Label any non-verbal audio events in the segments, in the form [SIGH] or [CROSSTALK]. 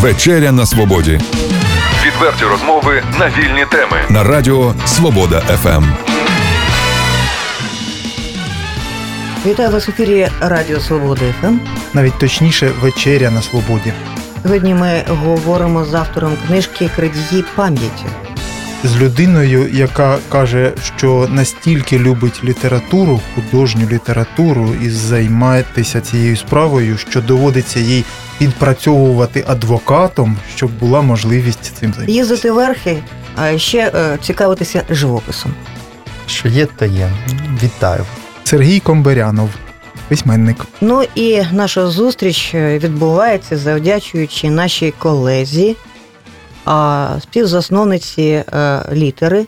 Вечеря на свободі. Відверті розмови на вільні теми. На радіо Свобода ФМ. Вітаю вас в ефірі Радіо Свобода ФМ. Навіть точніше, вечеря на свободі. Сьогодні ми говоримо з автором книжки Крадії пам'яті. З людиною, яка каже, що настільки любить літературу, художню літературу, і займається цією справою, що доводиться їй підпрацьовувати адвокатом, щоб була можливість цим займатися. Їздити верхи, а ще е, цікавитися живописом. Що є, то є. Вітаю. Сергій Комберянов, письменник. Ну і наша зустріч е, відбувається завдячуючи нашій колезі, співзасновниці е, літери.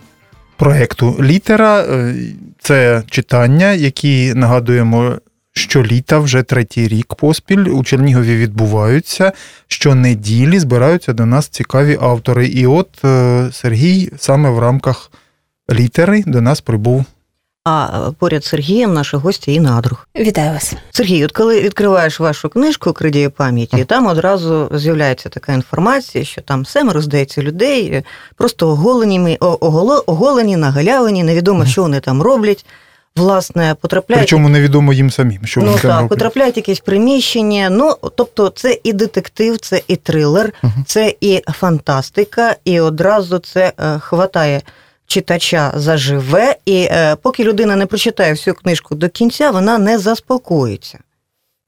проекту Літера. Е, Це читання, які нагадуємо, що літа вже третій рік поспіль у Чернігові відбуваються. Щонеділі збираються до нас цікаві автори. І от е, Сергій саме в рамках літери до нас прибув. А е, поряд з Сергієм наша гостя Інна Адрух. Вітаю вас. Сергій, от коли відкриваєш вашу книжку «Крадії пам'яті, там одразу з'являється така інформація, що там семеро, здається, людей е, просто оголені, оголо, оголені, нагалявані, невідомо, що вони там роблять. Власне, потрапляють. Причому невідомо їм самим, що ну, вони там так, роблять. потрапляють якісь приміщення. Ну, тобто, це і детектив, це і трилер, це і фантастика, і одразу це е, хватає читача заживе, і е, поки людина не прочитає всю книжку до кінця, вона не заспокоїться.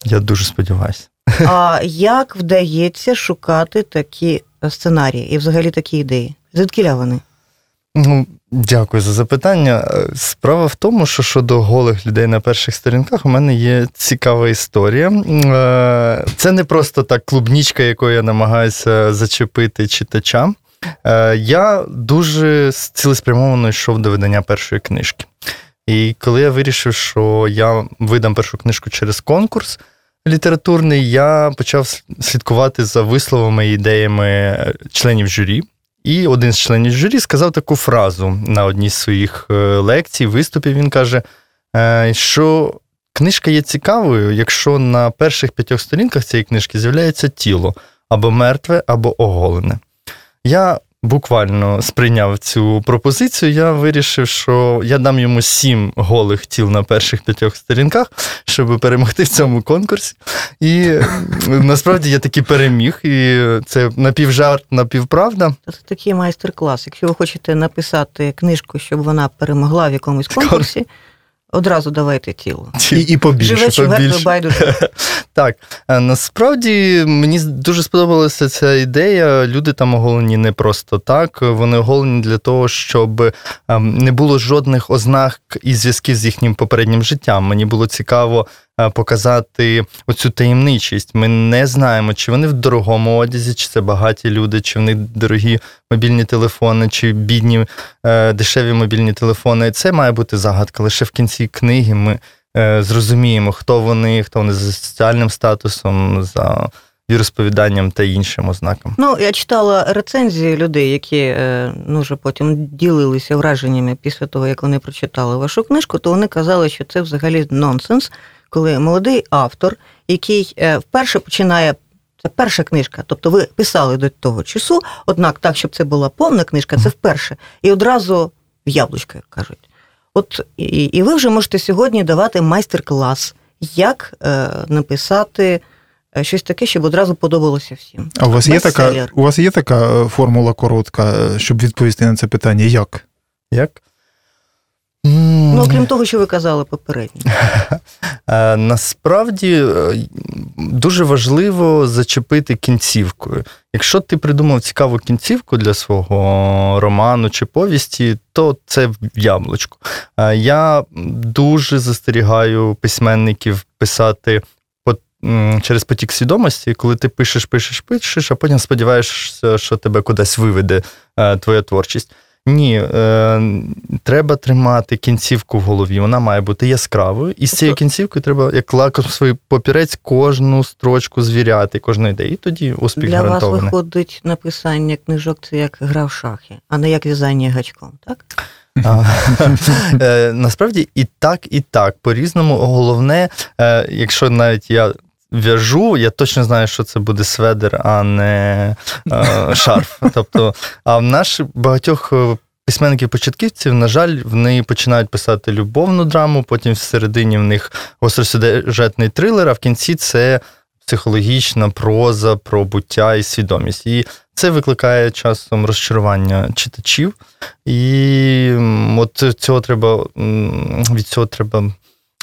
Я дуже сподіваюся. А як вдається шукати такі сценарії і взагалі такі ідеї? Звідкіля вони? Ну, дякую за запитання. Е, Справа в тому, що щодо голих людей на перших сторінках, у мене є цікава історія. Е, Це не просто так клубнічка, якою я намагаюся зачепити читача. Е, Я дуже цілеспрямовано йшов до видання першої книжки. І коли я вирішив, що я видам першу книжку через конкурс літературний, я почав слідкувати за висловами і ідеями членів журі. І один з членів журі сказав таку фразу на одній з своїх е, лекцій, виступів. Він каже, е, що книжка є цікавою, якщо на перших п'ятьох сторінках цієї книжки з'являється тіло або мертве, або оголене. Я буквально сприйняв цю пропозицію. Я вирішив, що я дам йому сім голих тіл на перших п'ятьох сторінках, щоб перемогти в цьому конкурсі. І насправді я таки переміг, і це напівжарт, напівправда. Це такий майстер-клас. Якщо ви хочете написати книжку, щоб вона перемогла в якомусь конкурсі, одразу давайте тіло. І, і побільше. Живе чи мертве байдуже. [LAUGHS] Так, е, насправді мені дуже сподобалася ця ідея. Люди там оголені не просто так. Вони оголені для того, щоб ем, не було жодних ознак і зв'язків з їхнім попереднім життям. Мені було цікаво показати оцю таємничість. Ми не знаємо, чи вони в дорогому одязі, чи це багаті люди, чи в них дорогі мобільні телефони, чи бідні е, дешеві мобільні телефони. Це має бути загадка. Лише в кінці книги ми е, зрозуміємо, хто вони, хто вони за соціальним статусом, за віросповіданням та іншим ознаком. Ну, я читала рецензії людей, які е, ну, вже потім ділилися враженнями після того, як вони прочитали вашу книжку, то вони казали, що це взагалі нонсенс, коли молодий автор, який е, вперше починає. Це перша книжка, тобто ви писали до того часу, однак так, щоб це була повна книжка, це вперше. І одразу в яблучко, як кажуть. От і, і ви вже можете сьогодні давати майстер-клас, як е, написати щось таке, щоб одразу подобалося всім. А у вас є така, у вас є така е, формула коротка, е, щоб відповісти на це питання? Як? Як? Ну, окрім того, що ви казали попередньо. [LAUGHS] Е, Насправді е, дуже важливо зачепити кінцівкою. Якщо ти придумав цікаву кінцівку для свого роману чи повісті, то це в яблучку. Е, Я дуже застерігаю письменників писати через потік свідомості, коли ти пишеш, пишеш, пишеш, а потім сподіваєшся, що тебе кудись виведе е, твоя творчість. Ні, е, треба тримати кінцівку в голові. Вона має бути яскравою. І з цією кінцівкою треба, як лакосовий папірець, кожну строчку звіряти, кожну ідею. І тоді успіх Для вас гарантований. виходить написання книжок це як гра в шахи, а не як в'язання гачком, так? [LAUGHS] Е, Насправді і так, і так. По-різному. Головне, е, якщо навіть я в'яжу, я точно знаю, що це буде сведер, а не е, шарф. [LAUGHS] Тобто, а в наших багатьох е, письменників-початківців, на жаль, вони починають писати любовну драму, потім всередині в них гостросюжетний трилер, а в кінці це психологічна проза про буття і свідомість. І це викликає часом розчарування читачів. І от цього треба від цього треба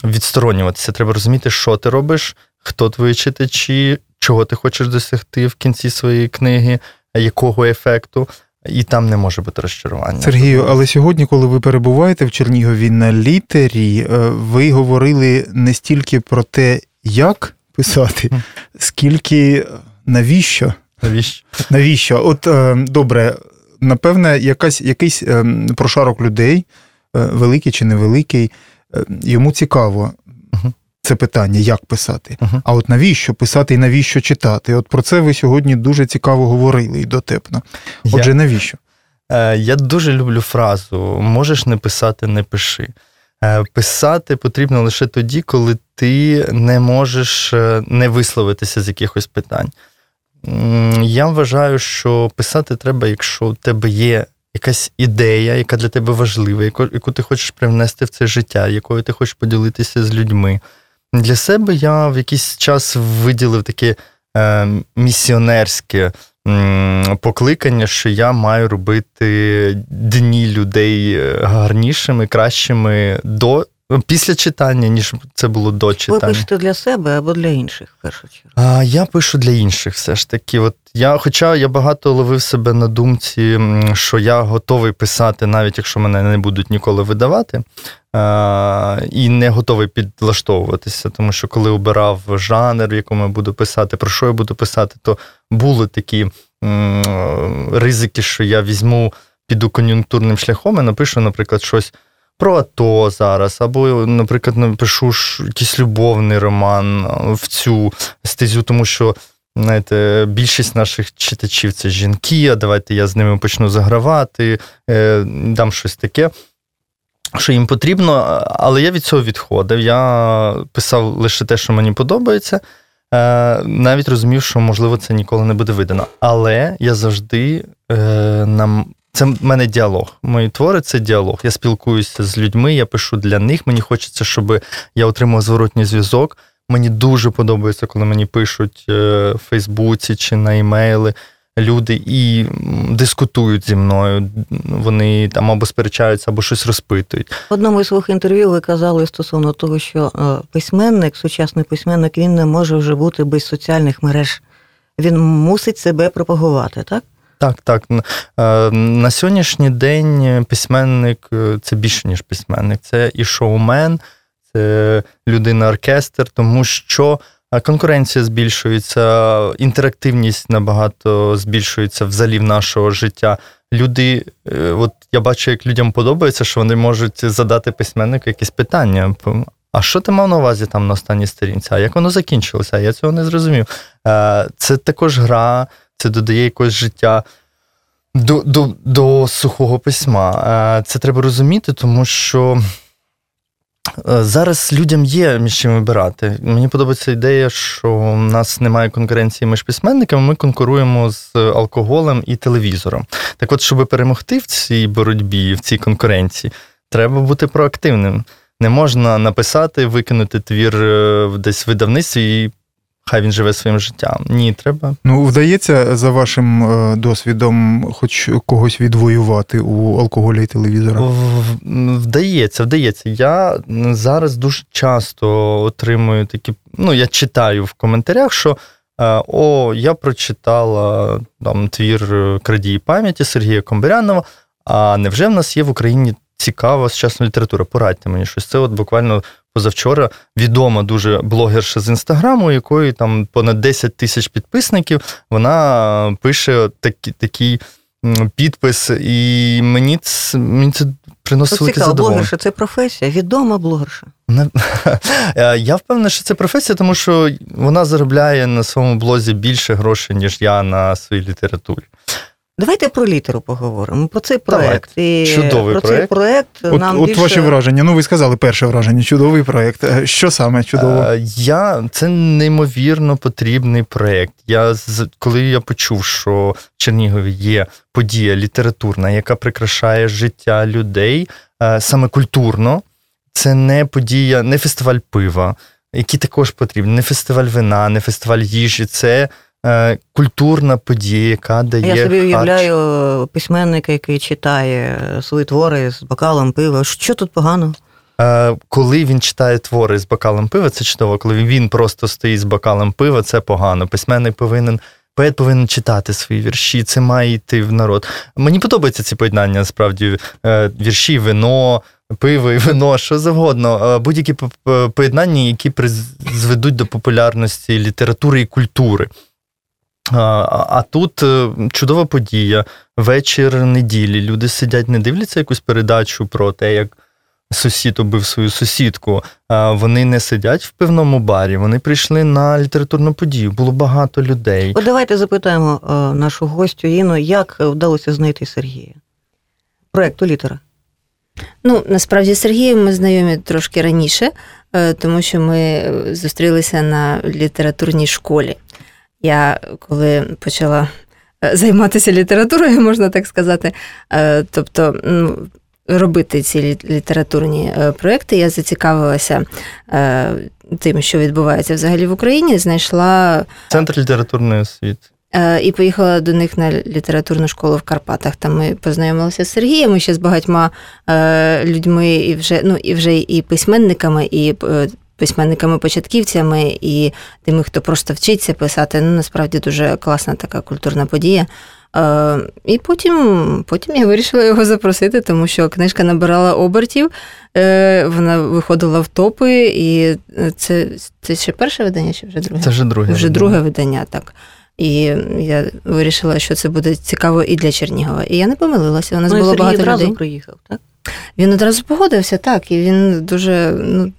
відсторонюватися. Треба розуміти, що ти робиш, хто твої читачі, чого ти хочеш досягти в кінці своєї книги, якого ефекту. І там не може бути розчарування. Сергію, але сьогодні, коли ви перебуваєте в Чернігові на літері, е, ви говорили не стільки про те, як писати, скільки навіщо? Навіщо? Навіщо? От е, добре, напевне, якась, якийсь е, прошарок людей, великий чи невеликий, йому цікаво. Це питання, як писати. Uh-huh. А от навіщо писати і навіщо читати? От про це ви сьогодні дуже цікаво говорили і дотепно. Отже, я, навіщо? Е, я дуже люблю фразу: можеш не писати, не пиши. Е, писати потрібно лише тоді, коли ти не можеш е, не висловитися з якихось питань. Я вважаю, що писати треба, якщо у тебе є якась ідея, яка для тебе важлива, яку, яку ти хочеш привнести в це життя, якою ти хочеш поділитися з людьми. Для себе я в якийсь час виділив таке е, місіонерське м, покликання, що я маю робити дні людей е, гарнішими, кращими до Після читання, ніж це було до читання. Ви пишете для себе або для інших, в першу чергу? А, Я пишу для інших все ж таки. От я, Хоча я багато ловив себе на думці, що я готовий писати, навіть якщо мене не будуть ніколи видавати, а, і не готовий підлаштовуватися. Тому що коли обирав жанр, в якому я буду писати, про що я буду писати, то були такі м, ризики, що я візьму, піду кон'юнктурним шляхом і напишу, наприклад, щось про АТО зараз, або, наприклад, напишу якийсь любовний роман в цю стезю, тому що. Знаєте, більшість наших читачів це жінки, а давайте я з ними почну загравати, е, дам щось таке, що їм потрібно, але я від цього відходив. Я писав лише те, що мені подобається, е, навіть розумів, що, можливо, це ніколи не буде видано. Але я завжди е, нам це в мене діалог. Мої твори це діалог. Я спілкуюся з людьми, я пишу для них. Мені хочеться, щоб я отримав зворотній зв'язок. Мені дуже подобається, коли мені пишуть е, в Фейсбуці чи на імейли люди і дискутують зі мною. Вони там або сперечаються, або щось розпитують. В одному із своїх інтерв'ю ви казали стосовно того, що е, письменник, сучасний письменник, він не може вже бути без соціальних мереж. Він мусить себе пропагувати, так? Так, так. Е, на сьогоднішній день письменник е, це більше, ніж письменник. Це і шоумен, це людина-оркестр, тому що конкуренція збільшується, інтерактивність набагато збільшується взагалі в нашого життя. Люди, е, от я бачу, як людям подобається, що вони можуть задати письменнику якісь питання. А що ти мав на увазі там на останній сторінці? А як воно закінчилося? Я цього не зрозумів. Це також гра це додає якось життя до, до, до сухого письма. Е, це треба розуміти, тому що. Е, зараз людям є між чим вибирати. Мені подобається ідея, що в нас немає конкуренції між письменниками, ми конкуруємо з алкоголем і телевізором. Так от, щоб перемогти в цій боротьбі, в цій конкуренції, треба бути проактивним. Не можна написати, викинути твір е, десь в видавництві і хай він живе своїм життям. Ні, треба. Ну, вдається за вашим е, досвідом, хоч когось відвоювати у алкоголі і телевізора? Вдається, вдається. Я зараз дуже часто отримую такі. Ну, я читаю в коментарях, що. Е, о, я прочитала там твір крадії пам'яті Сергія Комберянова. А невже в нас є в Україні цікава сучасна література? Порадьте мені щось. Це от буквально позавчора відома дуже блогерша з інстаграму, якої там понад 10 тисяч підписників. Вона пише такі, такий підпис, і мені це, мені це приносить велике задоволення. блогерша це професія, відома блогерша. [LAUGHS] Я впевнений, що це професія, тому що вона заробляє на своєму блозі більше грошей, ніж я на своїй літературі. Давайте про літеру поговоримо. Про цей проект. І Чудовий про проект. цей проект От, нам от більше... ваші враження. Ну, ви сказали перше враження, чудовий проєкт. Е, Що саме чудово? Е, Я це неймовірно потрібний проєкт. Я коли я почув, що в Чернігові є подія літературна, яка прикрашає життя людей е, саме культурно. Це не подія, не фестиваль пива, який також потрібен, не фестиваль вина, не фестиваль їжі. Це культурна подія, яка дає. Я собі уявляю е, письменника, який читає свої твори з бокалом пива. Що тут погано? Е, Коли він читає твори з бокалом пива, це чудово. Коли він просто стоїть з бокалом пива, це погано. Письменник повинен. Поет повинен читати свої вірші, це має йти в народ. Мені подобаються ці поєднання, насправді, е, вірші, вино, пиво і вино, що завгодно. Е, Будь-які по- по- поєднання, які призведуть до популярності літератури і культури. А, тут е, чудова подія. Вечір неділі. Люди сидять, не дивляться якусь передачу про те, як сусід убив свою сусідку. А Вони не сидять в пивному барі, вони прийшли на літературну подію. Було багато людей. От давайте запитаємо е, нашу гостю Іну, як вдалося знайти Сергія. Проекту літера. Ну, насправді з Сергієм ми знайомі трошки раніше, е, тому що ми зустрілися на літературній школі. Я коли почала е, займатися літературою, [LAUGHS] можна так сказати, е, тобто ну, робити ці лі- літературні е, проекти, я зацікавилася тим, що відбувається взагалі в Україні, знайшла Центр літературної освіти. І поїхала до них на літературну школу в Карпатах. Там ми познайомилися з Сергієм, і ще з багатьма людьми, і вже ну і вже і письменниками, і письменниками-початківцями, і тими, хто просто вчиться писати. Ну насправді дуже класна така культурна подія. Е, І потім, потім я вирішила його запросити, тому що книжка набирала обертів, е, вона виходила в топи, і це, це ще перше видання, чи вже друге? Це вже друге. Вже видання. друге видання, так. І я вирішила, що це буде цікаво і для Чернігова. І я не помилилася. У нас ну, було Сергій багато людей. приїхав, так? Він одразу погодився, так, і він дуже, ну,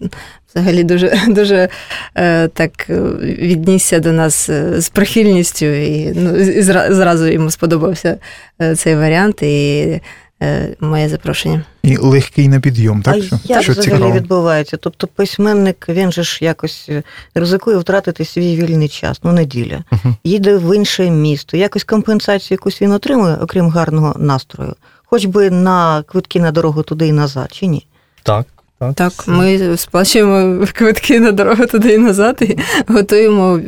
взагалі, дуже, [LAUGHS] дуже е, так е, віднісся до нас е, з прихильністю, і, ну, і зразу йому сподобався е, цей варіант і е, моє запрошення. І легкий на підйом, так? а що, як що взагалі цікаво. відбувається? Тобто письменник, він же ж якось ризикує втратити свій вільний час, ну неділя. Мгм. Їде в інше місто. Якось компенсацію якусь він отримує, окрім гарного настрою. Хоч би на квитки на дорогу туди і назад, чи ні? Так, так. Так, ми сплачуємо квитки на дорогу туди і назад і готуємо,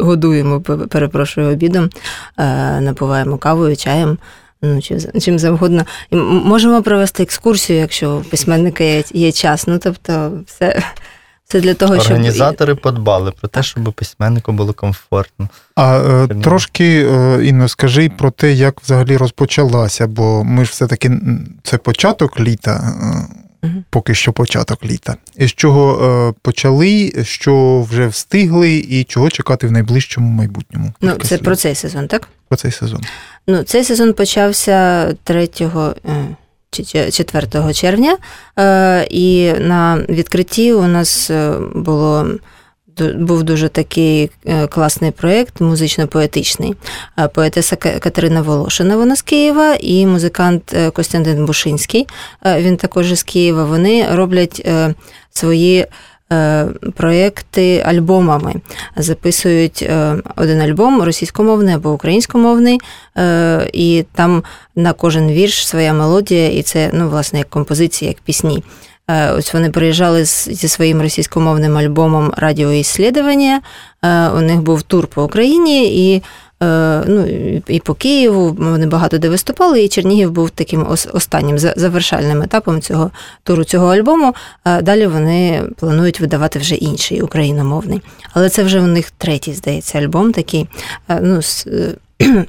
годуємо, перепрошую, обідом, е, напуваємо кавою, чаєм. Ну, чим, чим завгодно. І можемо провести екскурсію, якщо у письменника є, є час. Ну, тобто, все, все для того, щоб. Організатори подбали про те, щоб письменнику було комфортно. А е, трошки, е, Інно, скажи про те, як взагалі розпочалася, бо ми ж все-таки це початок літа, е, Мгм. поки що початок літа. І з чого е, почали, що вже встигли, і чого чекати в найближчому майбутньому? Ну, це про цей сезон, так? про цей сезон. Ну, цей сезон почався 3 е, чи- чи 4 червня, е, і на відкритті у нас е, було. Був дуже такий е, класний проєкт, музично-поетичний. Поетеса Катерина Волошина, вона з Києва, і музикант Костянтин Бушинський, він також із Києва. Вони роблять свої проєкти альбомами записують е, один альбом російськомовний або українськомовний, е, і там на кожен вірш своя мелодія, і це ну, власне як композиція, як пісні. Е, Ось вони приїжджали зі своїм російськомовним альбомом Радіоіслідування. Е, У них був тур по Україні і. Е, Ну, і- по Києву вони багато де виступали, і Чернігів був таким останнім завершальним етапом цього туру цього альбому. Далі вони планують видавати вже інший україномовний. Але це вже у них третій, здається, альбом такий, е, ну, з е, [CLEARS THROAT]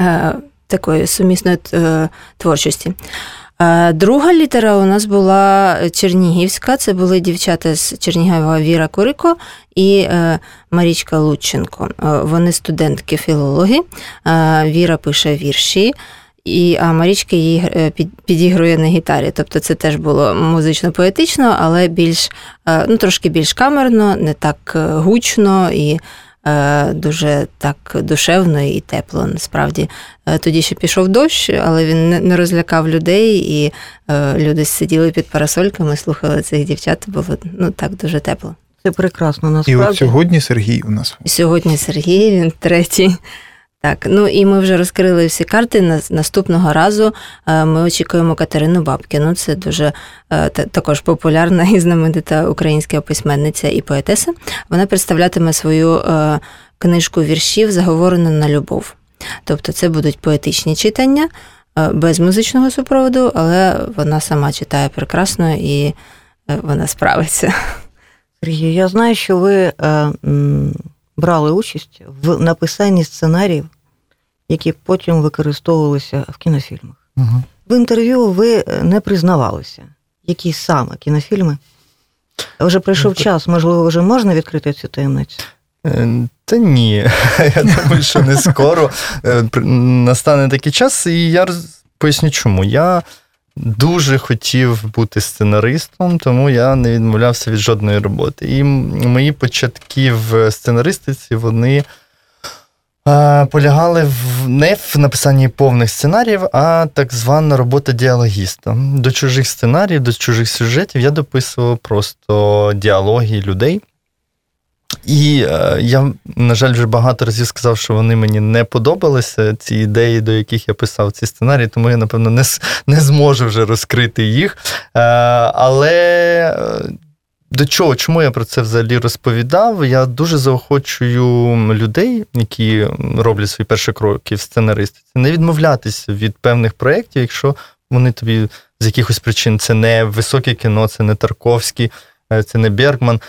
е, такої сумісної е, творчості. Друга літера у нас була Чернігівська. Це були дівчата з Чернігова Віра Курико і е, Марічка Лученко. Е, Вони студентки-філологи. Е, Віра пише вірші. І, а Марічка її підігрує на гітарі. Тобто це теж було музично-поетично, але більш, ну, трошки більш камерно, не так гучно і дуже так душевно і тепло. Насправді Е, тоді ще пішов дощ, але він не- розлякав людей, і е, люди сиділи під парасольками, слухали цих дівчат. Було ну так дуже тепло. Це прекрасно І от сьогодні Сергій у нас. Сьогодні Сергій, він третій. Так, ну і ми вже розкрили всі карти. Наступного разу е, ми очікуємо Катерину Бабкіну. Це дуже е, також популярна і знаменита українська письменниця і поетеса. Вона представлятиме свою е, книжку віршів Заговорено на любов. Тобто це будуть поетичні читання без музичного супроводу, але вона сама читає прекрасно і вона справиться. Сергій, я знаю, що ви брали участь в написанні сценаріїв, які потім використовувалися в кінофільмах. Угу. В інтерв'ю ви е, не признавалися, які саме кінофільми. Вже прийшов Ну, час, можливо, вже можна відкрити цю таємницю. Е, Та ні, [LAUGHS] я думаю, що не скоро Е, настане такий час, і я поясню чому. Я дуже хотів бути сценаристом, тому я не відмовлявся від жодної роботи. І мої початки в сценаристиці вони. Полягали в не в написанні повних сценаріїв, а так звана робота діалогіста. До чужих сценаріїв, до чужих сюжетів я дописував просто діалоги людей. І е, я, на жаль, вже багато разів сказав, що вони мені не подобалися, ці ідеї, до яких я писав ці сценарії, тому я, напевно, не, не зможу вже розкрити їх. Е, але е, до чого, чому я про це взагалі розповідав? Я дуже заохочую людей, які роблять свої перші кроки в сценаристиці, не відмовлятися від певних проєктів, якщо вони тобі з якихось причин це не високе кіно, це не Тарковський, е, це не Бергман.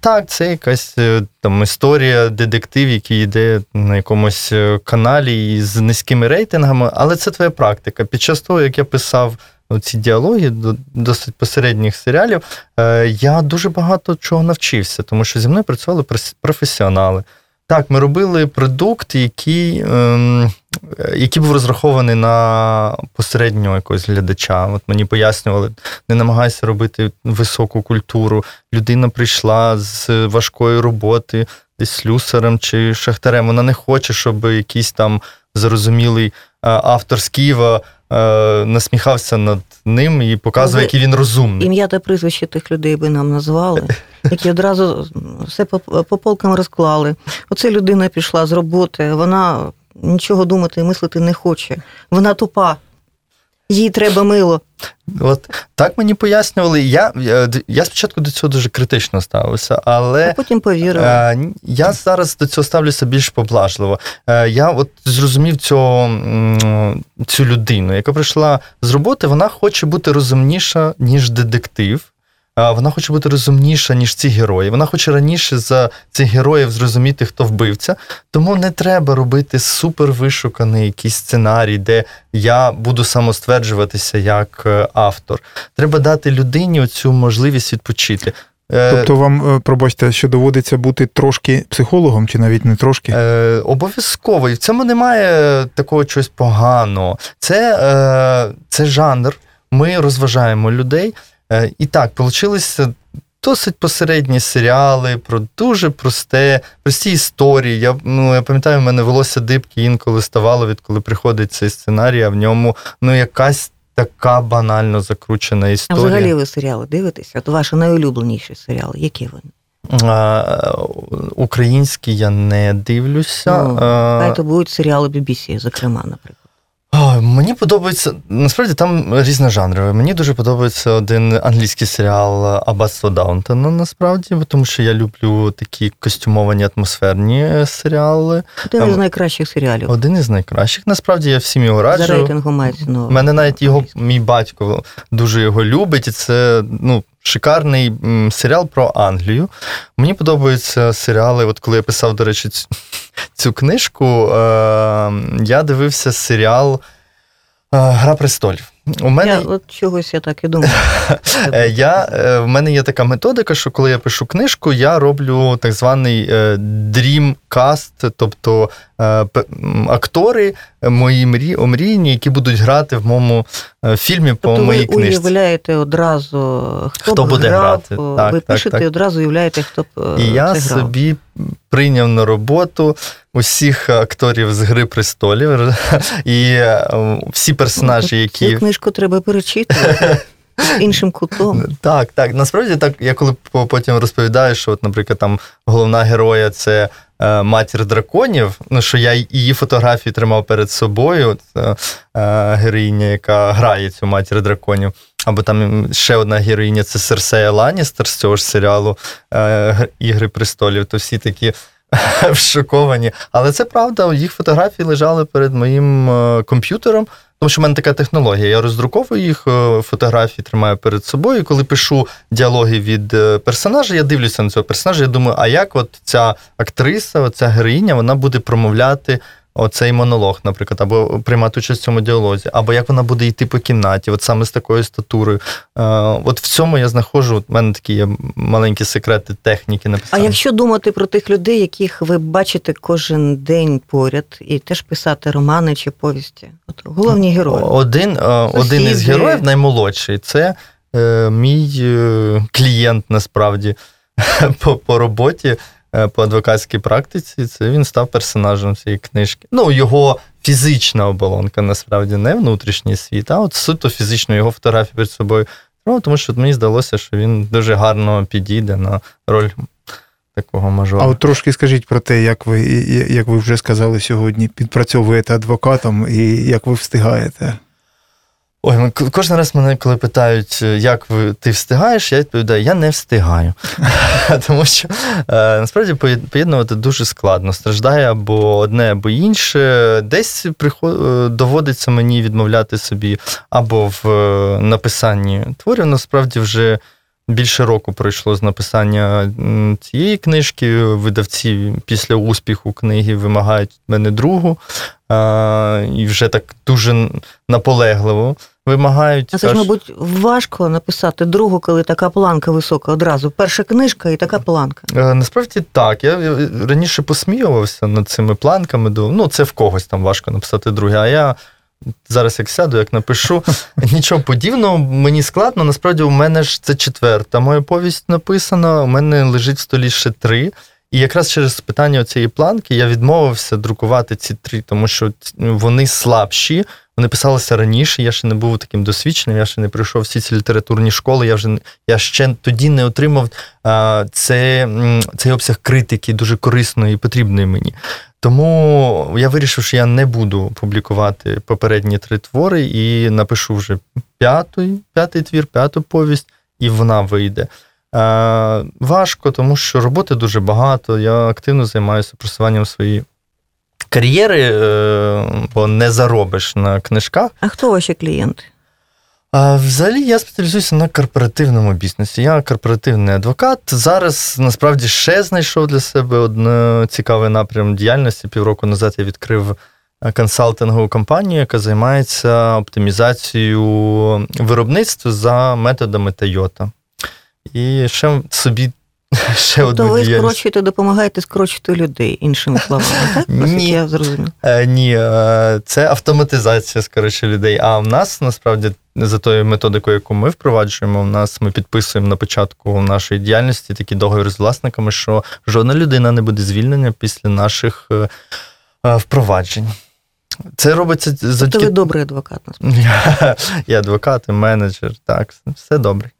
Так, це якась е, там історія, детектив, який йде на якомусь е, каналі з низькими рейтингами, але це твоя практика. Під час того, як я писав ці діалоги до досить посередніх серіалів, е, я дуже багато чого навчився, тому що зі мною працювали професіонали. Так, ми робили продукт, який, ем, який був розрахований на посереднього якогось глядача. От мені пояснювали, не намагайся робити високу культуру. Людина прийшла з важкої роботи, десь слюсарем чи шахтарем. Вона не хоче, щоб якийсь там зрозумілий е, автор з Києва насміхався над ним і показує, який він розумний. Ім'я та прізвище тих людей би нам назвали, які одразу все по, по полкам розклали. Оце людина пішла з роботи, вона нічого думати і мислити не хоче. Вона тупа. Їй треба мило. От так мені пояснювали. Я, я, я спочатку до цього дуже критично ставився, А але потім повірила. Е, я зараз до цього ставлюся більш поблажливо. Е, я от зрозумів цього, цю людину, яка прийшла з роботи, вона хоче бути розумніша, ніж детектив. Вона хоче бути розумніша, ніж ці герої. Вона хоче раніше за цих героїв зрозуміти, хто вбивця. Тому не треба робити супер вишуканий якийсь сценарій, де я буду самостверджуватися як е, автор. Треба дати людині оцю можливість відпочити. Е, Тобто вам, е, пробачте, що доводиться бути трошки психологом, чи навіть не трошки? Е, обов'язково. І в цьому немає такого чогось поганого. Це, е, це жанр. Ми розважаємо людей. Е, і так, получилися досить посередні серіали про дуже просте, прості історії. Я, ну, я пам'ятаю, в мене волосся дибки інколи ставало, відколи приходить цей сценарій, а в ньому ну, якась така банально закручена А історія. взагалі ви серіали дивитеся? От ваші найулюбленіші серіали, які вони? А, Українські я не дивлюся. Ну, А, Хай то будуть серіали BBC, зокрема, наприклад. Мені подобається, насправді там різножанрове. Мені дуже подобається один англійський серіал Аббатство Даунтона, насправді, тому що я люблю такі костюмовані атмосферні серіали. Один Там- із найкращих серіалів. Один із найкращих. Насправді я всім його За раджу. рейтингом мається ну, мене навіть його мій батько дуже його любить, і це ну, шикарний серіал про Англію. Мені подобаються серіали. От коли я писав, до речі, цю, книжку, е, я дивився серіал е, Гра престолів. У мене Я, от чогось я так і думаю. [LAUGHS] Е, Я, е, в мене є така методика, що коли я пишу книжку, я роблю так званий тобто е, м, актори мої мрі, омрійні, які будуть грати в моєму фільмі по Тобто ви моїй книжці. уявляєте одразу, хто, Хто буде грав, грати. Так, ви так, пишете так. і одразу уявляєте, хто б І я грав. собі прийняв на роботу усіх акторів з Гри престолів і е, всі персонажі, які. Цю книжку треба перечитувати. [LAUGHS] Іншим кутом. Так, так. Насправді так, я коли потім розповідаю, що, от, наприклад, там головна героя це е, матір драконів, ну що я її фотографії тримав перед собою, це е, героїня, яка грає цю матір драконів. Або там ще одна героїня це Серсея Ланістер з цього ж серіалу е, Ігри престолів, то всі такі [LAUGHS] шоковані. Але це правда, їх фотографії лежали перед моїм е, комп'ютером. Тому що в мене така технологія. Я роздруковую їх, е, фотографії тримаю перед собою. Коли пишу діалоги від персонажа, я дивлюся на цього персонажа. Я думаю, а як от ця актриса, ця героїня, вона буде промовляти оцей монолог, наприклад, або приймати участь в цьому діалозі, або як вона буде йти по кімнаті, от саме з такою статурою. Е, от в цьому я знаходжу, у мене такі є маленькі секрети техніки написання. А якщо думати про тих людей, яких ви бачите кожен день поряд, і теж писати романи чи повісті, от головні герої. Один, е, один із героїв наймолодший, це е, мій е, клієнт насправді [LAUGHS] по, по роботі. Е, по адвокатській практиці, це він став персонажем цієї книжки. Ну, його фізична оболонка, насправді, не внутрішній світ, а от суто фізично його фотографію перед собою. Ну, тому що мені здалося, що він дуже гарно підійде на роль такого мажора. А от трошки скажіть про те, як ви, як ви вже сказали сьогодні, підпрацьовуєте адвокатом і як ви встигаєте. Ой, ну, кожен раз мене, коли питають, е, як ви ти встигаєш, я відповідаю, я не встигаю. [LAUGHS] Тому що е, насправді поєднувати дуже складно. Страждає або одне, або інше. Десь приход... Е, доводиться мені відмовляти собі або в написанні творів. Насправді вже більше року пройшло з написання цієї книжки. Видавці після успіху книги вимагають мене другу. І вже так дуже наполегливо вимагають. А це ж, мабуть, важко написати другу, коли така планка висока одразу. Перша книжка і така планка. Е, насправді так. Я раніше посміювався над цими планками. Ну, це в когось там важко написати друге. А я зараз як сяду, як напишу, [LAUGHS] нічого подібного, мені складно. Насправді, у мене ж це четверта моя повість написана. У мене лежить в столі ще три. І якраз через питання цієї планки я відмовився друкувати ці три, тому що вони слабші. Вони писалися раніше, я ще не був таким досвідченим, я ще не пройшов всі ці літературні школи. Я вже я ще тоді не отримав а, це, цей обсяг критики, дуже корисної і потрібної мені. Тому я вирішив, що я не буду публікувати попередні три твори і напишу вже п'ятий, п'ятий твір, п'яту повість, і вона вийде. Важко, тому що роботи дуже багато. Я активно займаюся просуванням своєї кар'єри, е, бо не заробиш на книжках. А хто ваші клієнти? А Взагалі я спеціалізуюся на корпоративному бізнесі. Я корпоративний адвокат. Зараз насправді ще знайшов для себе один цікавий напрям діяльності. Півроку назад я відкрив консалтингову компанію, яка займається оптимізацією виробництва за методами Toyota. І ще собі [LAUGHS] Ще тобто одну ви скорочуєте, допомагаєте скорочувати людей, іншими словами, [LAUGHS] так? Ні, я зрозумів. Е, ні, е, це автоматизація скорочує людей. А в нас насправді за тою методикою, яку ми впроваджуємо, в нас ми підписуємо на початку нашої діяльності такі договір з власниками, що жодна людина не буде звільнена після наших е, впроваджень. Це робиться завдяки... Тобто ви добрий адвокат, насправді. Я адвокат, і менеджер, так, все добре.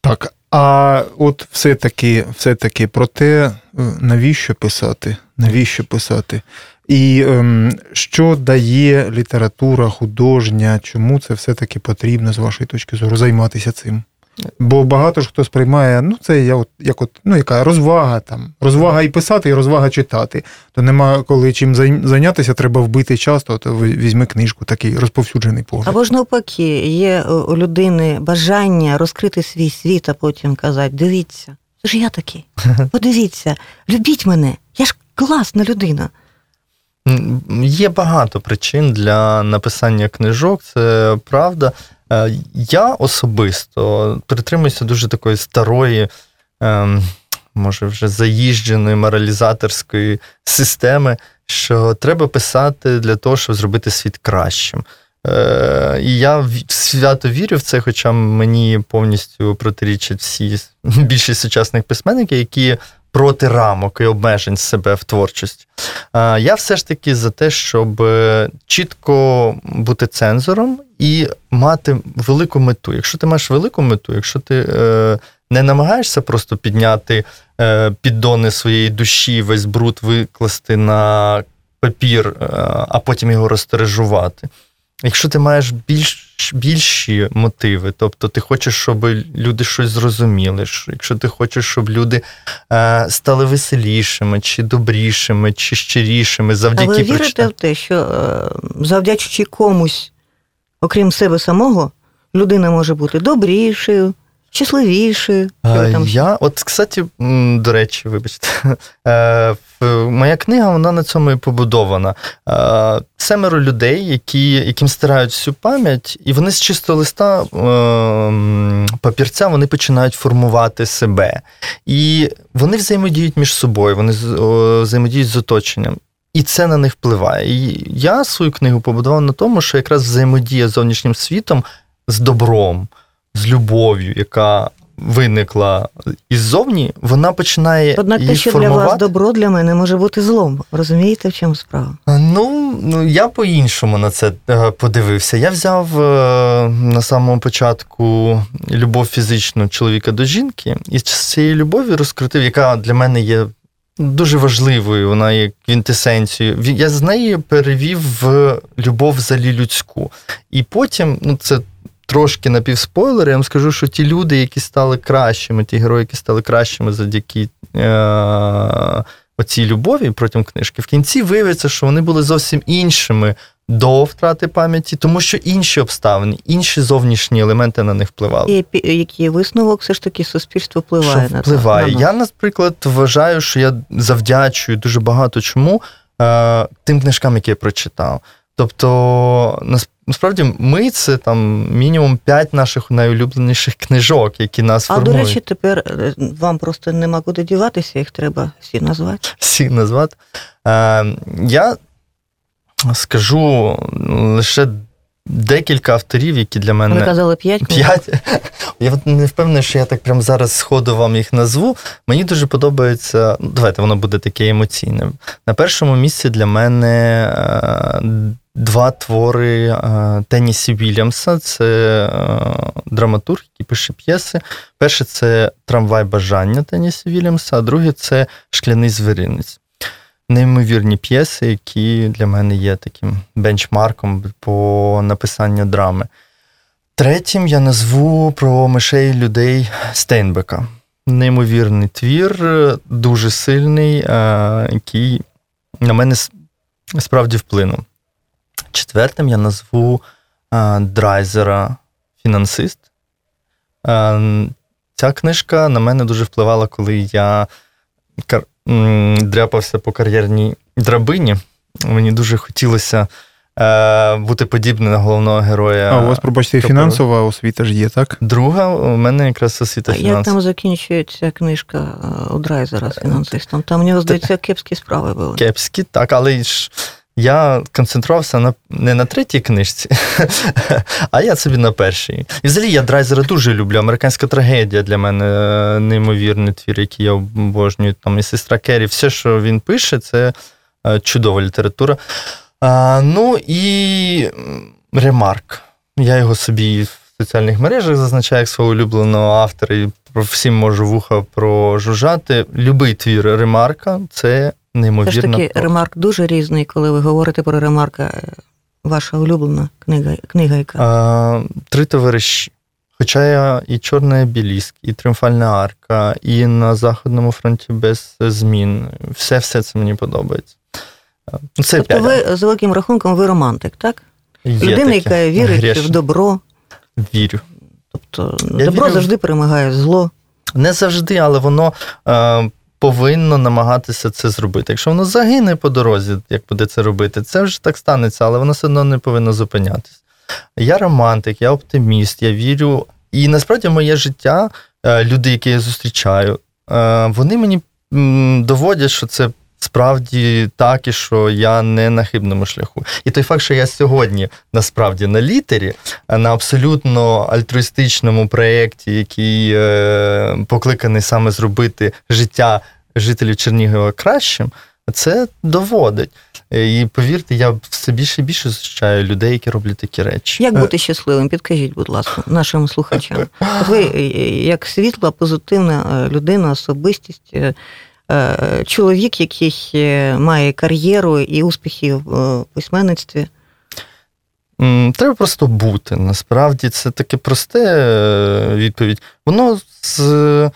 Так, а от все-таки все-таки про те, е, навіщо писати? Навіщо писати? І ем, що дає література художня? Чому це все-таки потрібно, з вашої точки зору, займатися цим? Бо багато ж хто сприймає, ну це я от, як от, ну яка розвага там, розвага і писати, і розвага читати. То нема коли чим зайнятися, треба вбити час, то, то візьми книжку, такий розповсюджений погляд. Або ж навпаки, є у людини бажання розкрити свій світ, а потім казати: дивіться, це ж я такий. [LAUGHS] Подивіться, любіть мене, я ж класна людина. Є багато причин для написання книжок, це правда. Е, я особисто притримуюся дуже такої старої, ем, може, вже заїждженої моралізаторської системи, що треба писати для того, щоб зробити світ кращим. Е, і я свято вірю в це, хоча мені повністю протирічать всі [LAUGHS] більшість сучасних письменників, які проти рамок і обмежень себе в творчості. Я все ж таки за те, щоб е, чітко бути цензором і мати велику мету. Якщо ти маєш велику мету, якщо ти е, не намагаєшся просто підняти е, піддони своєї душі, весь бруд викласти на папір, а потім його розтережувати. Якщо ти маєш більш більші мотиви, тобто ти хочеш, щоб люди щось зрозуміли, якщо ти хочеш, щоб люди е, стали веселішими, чи добрішими, чи щирішими, завдяки А ви вірите в те, що е, завдячуючи комусь, окрім себе самого, людина може бути добрішою, щасливішою. Там... Я, от, кстати, до речі, вибачте, [LAUGHS] е, моя книга вона на цьому і побудована. Е, семеро людей, які, яким стирають всю пам'ять, і вони з чистого листа е, папірця вони починають формувати себе. І вони взаємодіють між собою, вони взаємодіють з оточенням. І це на них впливає. І я свою книгу побудував на тому, що якраз взаємодія з зовнішнім світом з добром з любов'ю, яка виникла іззовні, вона починає. Однак те, що формувати. для вас добро для мене може бути злом. Розумієте, в чому справа? Ну, ну я по-іншому на це е, подивився. Я взяв е, на самому початку любов фізичну чоловіка до жінки, і з цієї любові розкрутив, яка для мене є. Дуже важливою, вона є квінтесенцією. Я з неї перевів в любов взагалі людську. І потім, ну це трошки напівспойлер, я вам скажу, що ті люди, які стали кращими, ті герої, які стали кращими завдяки е- оцій любові протягом книжки, в кінці виявиться, що вони були зовсім іншими. До втрати пам'яті, тому що інші обставини, інші зовнішні елементи на них впливали. І який висновок все ж таки суспільство впливає що на впливає. це? Я, наприклад, вважаю, що я завдячую дуже багато чому е, тим книжкам, які я прочитав. Тобто, насправді, ми це там мінімум п'ять наших найулюбленіших книжок, які нас а, формують. А, до речі, тепер е, вам просто нема куди діватися, їх треба всі назвати. Всі назвати. Е, Я скажу лише декілька авторів, які для мене. Ви казали п'ять? П'ять. [LAUGHS] Я не впевнений, що я так прямо зараз сходу вам їх назву. Мені дуже подобається. Ну, давайте воно буде таке емоційне. На першому місці для мене е, два твори е, Теннісі Вільямса. Це е, драматург, який пише п'єси. Перше це Трамвай бажання Теннісі Вільямса, а друге це Шкляний звіринець неймовірні п'єси, які для мене є таким бенчмарком по написанню драми. Третім я назву про мишей людей Стейнбека. Неймовірний твір, дуже сильний, який на мене справді вплинув. Четвертим я назву Драйзера Фінансист. Ця книжка на мене дуже впливала, коли я дряпався по кар'єрній драбині. Мені дуже хотілося е, бути подібним на головного героя. А у вас, пробачте, фінансова освіта ж є, так? Друга, у мене якраз освіта фінансова. Як там закінчується книжка е, у Драйзера з фінансистом? Там у нього, здається, кепські справи були. Кепські, так, але ж. Я концентрувався на не на третій книжці, [LAUGHS] а я собі на першій. І взагалі я драйзера дуже люблю. Американська трагедія для мене е, неймовірний твір, який я обожнюю. Там і сестра Керрі, все, що він пише, це е, чудова література. А, Ну і ремарк. Я його собі в соціальних мережах зазначаю як свого улюбленого автора, і всім можу вуха прожужжати. Любий твір ремарка це неймовірно. Все ж таки, ремарк дуже різний, коли ви говорите про ремарка. Е, ваша улюблена книга, книга яка? А, Три товариші. Хоча я і Чорна біліськ, і Тріумфальна арка, і на Західному фронті без змін. Все все це мені подобається. Ну, це тобто ви з великим рахунком ви романтик, так? Є Людина, таке. яка вірить Грішно. в добро. Вірю. Тобто я добро вірю. завжди перемагає зло. Не завжди, але воно е, повинно намагатися це зробити. Якщо воно загине по дорозі, як буде це робити, це вже так станеться, але воно все одно не повинно зупинятися. Я романтик, я оптиміст, я вірю. І насправді моє життя, е, люди, які я зустрічаю, е, вони мені доводять, що це справді так, і що я не на хибному шляху. І той факт, що я сьогодні насправді на літері, на абсолютно альтруїстичному проєкті, який е, покликаний саме зробити життя жителів Чернігова кращим, це доводить. Е, І повірте, я все більше і більше зустрічаю людей, які роблять такі речі. Як бути щасливим? Підкажіть, будь ласка, нашим слухачам. Ви е, як світла, позитивна е, людина, особистість, е, е, чоловік, який е, має кар'єру і успіхи в е, письменництві. Треба просто бути. Насправді це таке просте е, відповідь. Воно з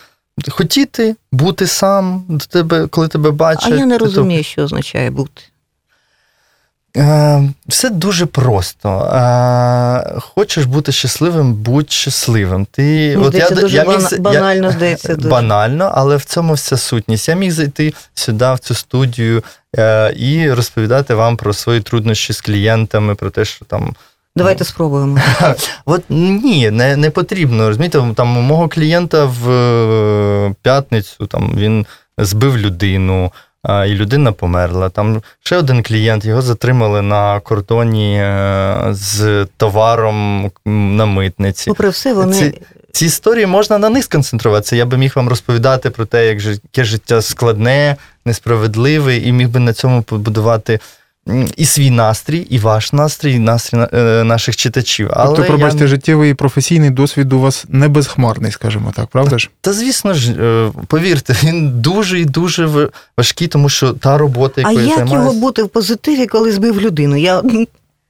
хотіти бути сам до тебе, коли тебе бачать. А я не то- розумію, що означає бути. Е, Все дуже просто. Е, Хочеш бути щасливим, будь щасливим. Ти, Мені здається, дуже міг бана- з- банально, здається, [LAUGHS] дуже. Банально, але в цьому вся сутність. Я міг зайти сюди, в цю студію, е, і розповідати вам про свої труднощі з клієнтами, про те, що там Давайте спробуємо. [LAUGHS] От ні, не, не потрібно. Розумієте, там у мого клієнта в п'ятницю там він збив людину. І людина померла. Там ще один клієнт, його затримали на кордоні е, з товаром на митниці. Попри все, вони Ці- Ці історії можна на них сконцентруватися. Я би міг вам розповідати про те, як яке життя складне, несправедливе, і міг би на цьому побудувати і свій настрій, і ваш настрій, і настрій е, наших читачів. Але Тобто, пробачте, я... життєвий і професійний досвід у вас не безхмарний, скажімо так, правда ж? Та звісно ж, е, повірте, він дуже і дуже важкий, тому що та робота, А якою я як його бути в позитиві, коли збив людину? Я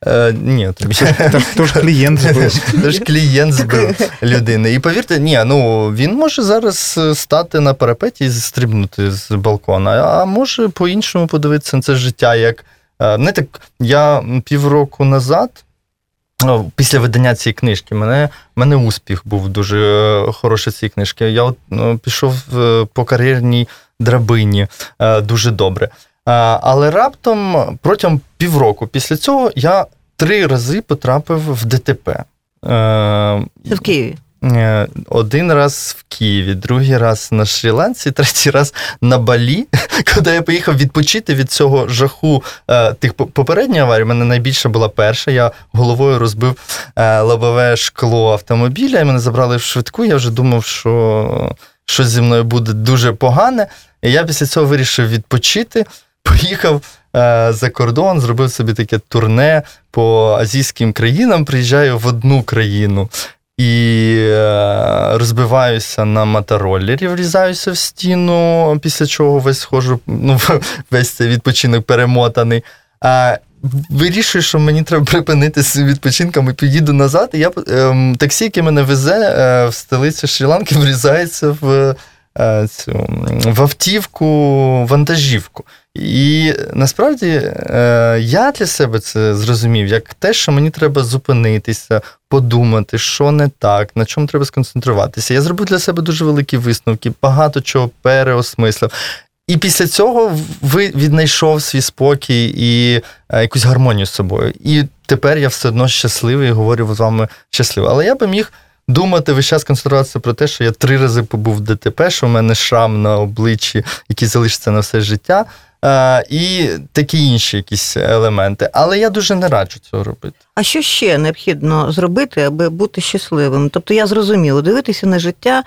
Е, ні, тобі. Так хто ж клієнт збив? Тож клієнт збив людини. І повірте, ні, ну він може зараз е, стати на парапеті і стрибнути з балкона, а може по-іншому подивитися на це життя. Як е, так я півроку назад. Після видання цієї книжки мене, мене успіх був дуже е, хороший цієї книжки. Я от, ну, пішов е, по кар'єрній драбині дуже добре. Але раптом протягом півроку після цього я три рази потрапив в ДТП. Це в Києві. Е, Один раз в Києві, другий раз на Шрі-Ланці, третій раз на Балі, [LAUGHS] куди я поїхав відпочити від цього жаху е, тих по- попередньої аварії. У мене найбільша була перша. Я головою розбив е, лобове шкло автомобіля, мене забрали в швидку. Я вже думав, що щось зі мною буде дуже погане. І я після цього вирішив відпочити. Поїхав е, за кордон, зробив собі таке турне по азійським країнам, приїжджаю в одну країну і е, розбиваюся на мотороллері, врізаюся в стіну, після чого весь схожу, ну, [LAUGHS] весь цей відпочинок перемотаний. А, Вирішую, що мені треба припинити з відпочинком і поїду назад. І я ем, таксі, яке мене везе е, в столицю Шрі-Ланки, [LAUGHS] врізається в, е, цю, в автівку, вантажівку. І насправді е, я для себе це зрозумів як те, що мені треба зупинитися, подумати, що не так, на чому треба сконцентруватися. Я зробив для себе дуже великі висновки, багато чого переосмислив. І після цього ви віднайшов свій спокій і е, якусь гармонію з собою. І тепер я все одно щасливий і говорю з вами щасливо. Але я би міг думати весь час концентруватися про те, що я три рази побув в ДТП, що в мене шрам на обличчі, який залишиться на все життя. Е, І такі інші якісь елементи. Але я дуже не раджу цього робити. А що ще необхідно зробити, аби бути щасливим? Тобто я зрозуміла, дивитися на життя,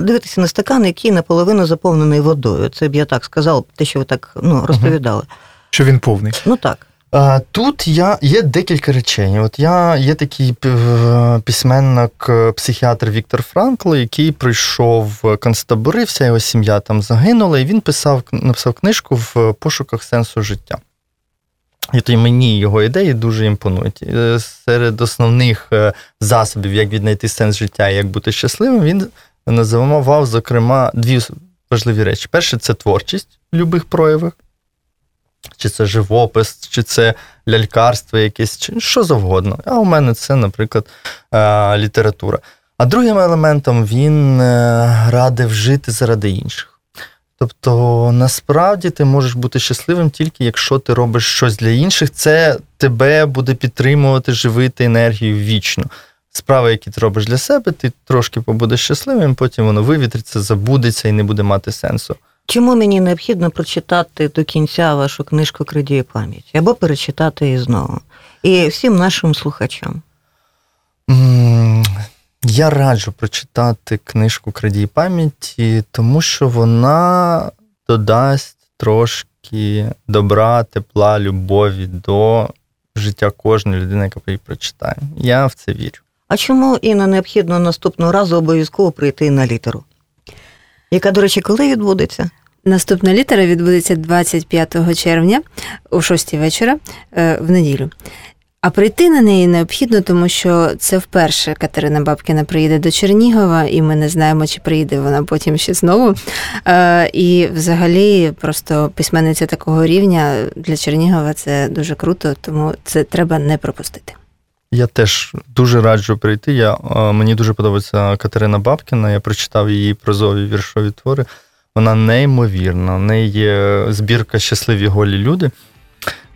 дивитися на стакан, який наполовину заповнений водою. Це б я так сказала, те, що ви так ну, розповідали. Що він повний. Ну так. Тут я, є декілька речей. От я є такий е, письменник, е, психіатр Віктор Франкл, який пройшов концтабори, вся його сім'я там загинула, і він писав, написав книжку в пошуках сенсу життя. І то й мені його ідеї дуже імпонують. Е, Серед основних е, засобів, як віднайти сенс життя і як бути щасливим, він називав, зокрема, дві важливі речі. Перше це творчість в будь-яких проявах чи це живопис, чи це лялькарство якесь, чи що завгодно. А у мене це, наприклад, е, література. А другим елементом він е, радив жити заради інших. Тобто, насправді ти можеш бути щасливим тільки якщо ти робиш щось для інших, це тебе буде підтримувати, живити енергію вічно. Справи, які ти робиш для себе, ти трошки побудеш щасливим, потім воно вивітриться, забудеться і не буде мати сенсу. Чому мені необхідно прочитати до кінця вашу книжку «Крадіє пам'ять або перечитати її знову? І всім нашим слухачам. Я раджу прочитати книжку Крадій пам'яті, тому що вона додасть трошки добра, тепла, любові до життя кожної людини, яка її прочитає. Я в це вірю. А чому Інна необхідно наступного разу обов'язково прийти на літеру? Яка, до речі, коли відбудеться? Наступна літера відбудеться 25 червня о 6 вечора е, в неділю. А прийти на неї необхідно, тому що це вперше Катерина Бабкіна приїде до Чернігова, і ми не знаємо, чи приїде вона потім ще знову. Е, І взагалі, просто письменниця такого рівня для Чернігова це дуже круто, тому це треба не пропустити. Я теж дуже раджу прийти. Я, е, мені дуже подобається Катерина Бабкіна. Я прочитав її прозові віршові твори. Вона неймовірна. В неї є збірка Щасливі голі люди.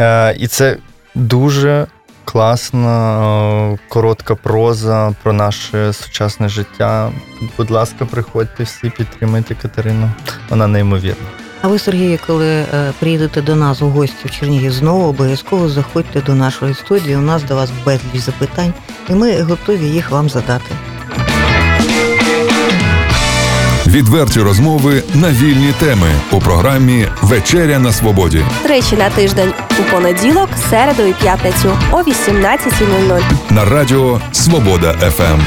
Е, І це дуже класна, е, коротка проза про наше сучасне життя. Будь ласка, приходьте всі, підтримайте Катерину. Вона неймовірна. А ви, Сергію, коли е, приїдете до нас у гості в Чернігів знову, обов'язково заходьте до нашої студії. У нас до вас безліч запитань, і ми готові їх вам задати. Відверті розмови на вільні теми у програмі Вечеря на свободі Тричі на тиждень у понеділок, середу і п'ятницю о 18.00. на радіо Свобода ФМ.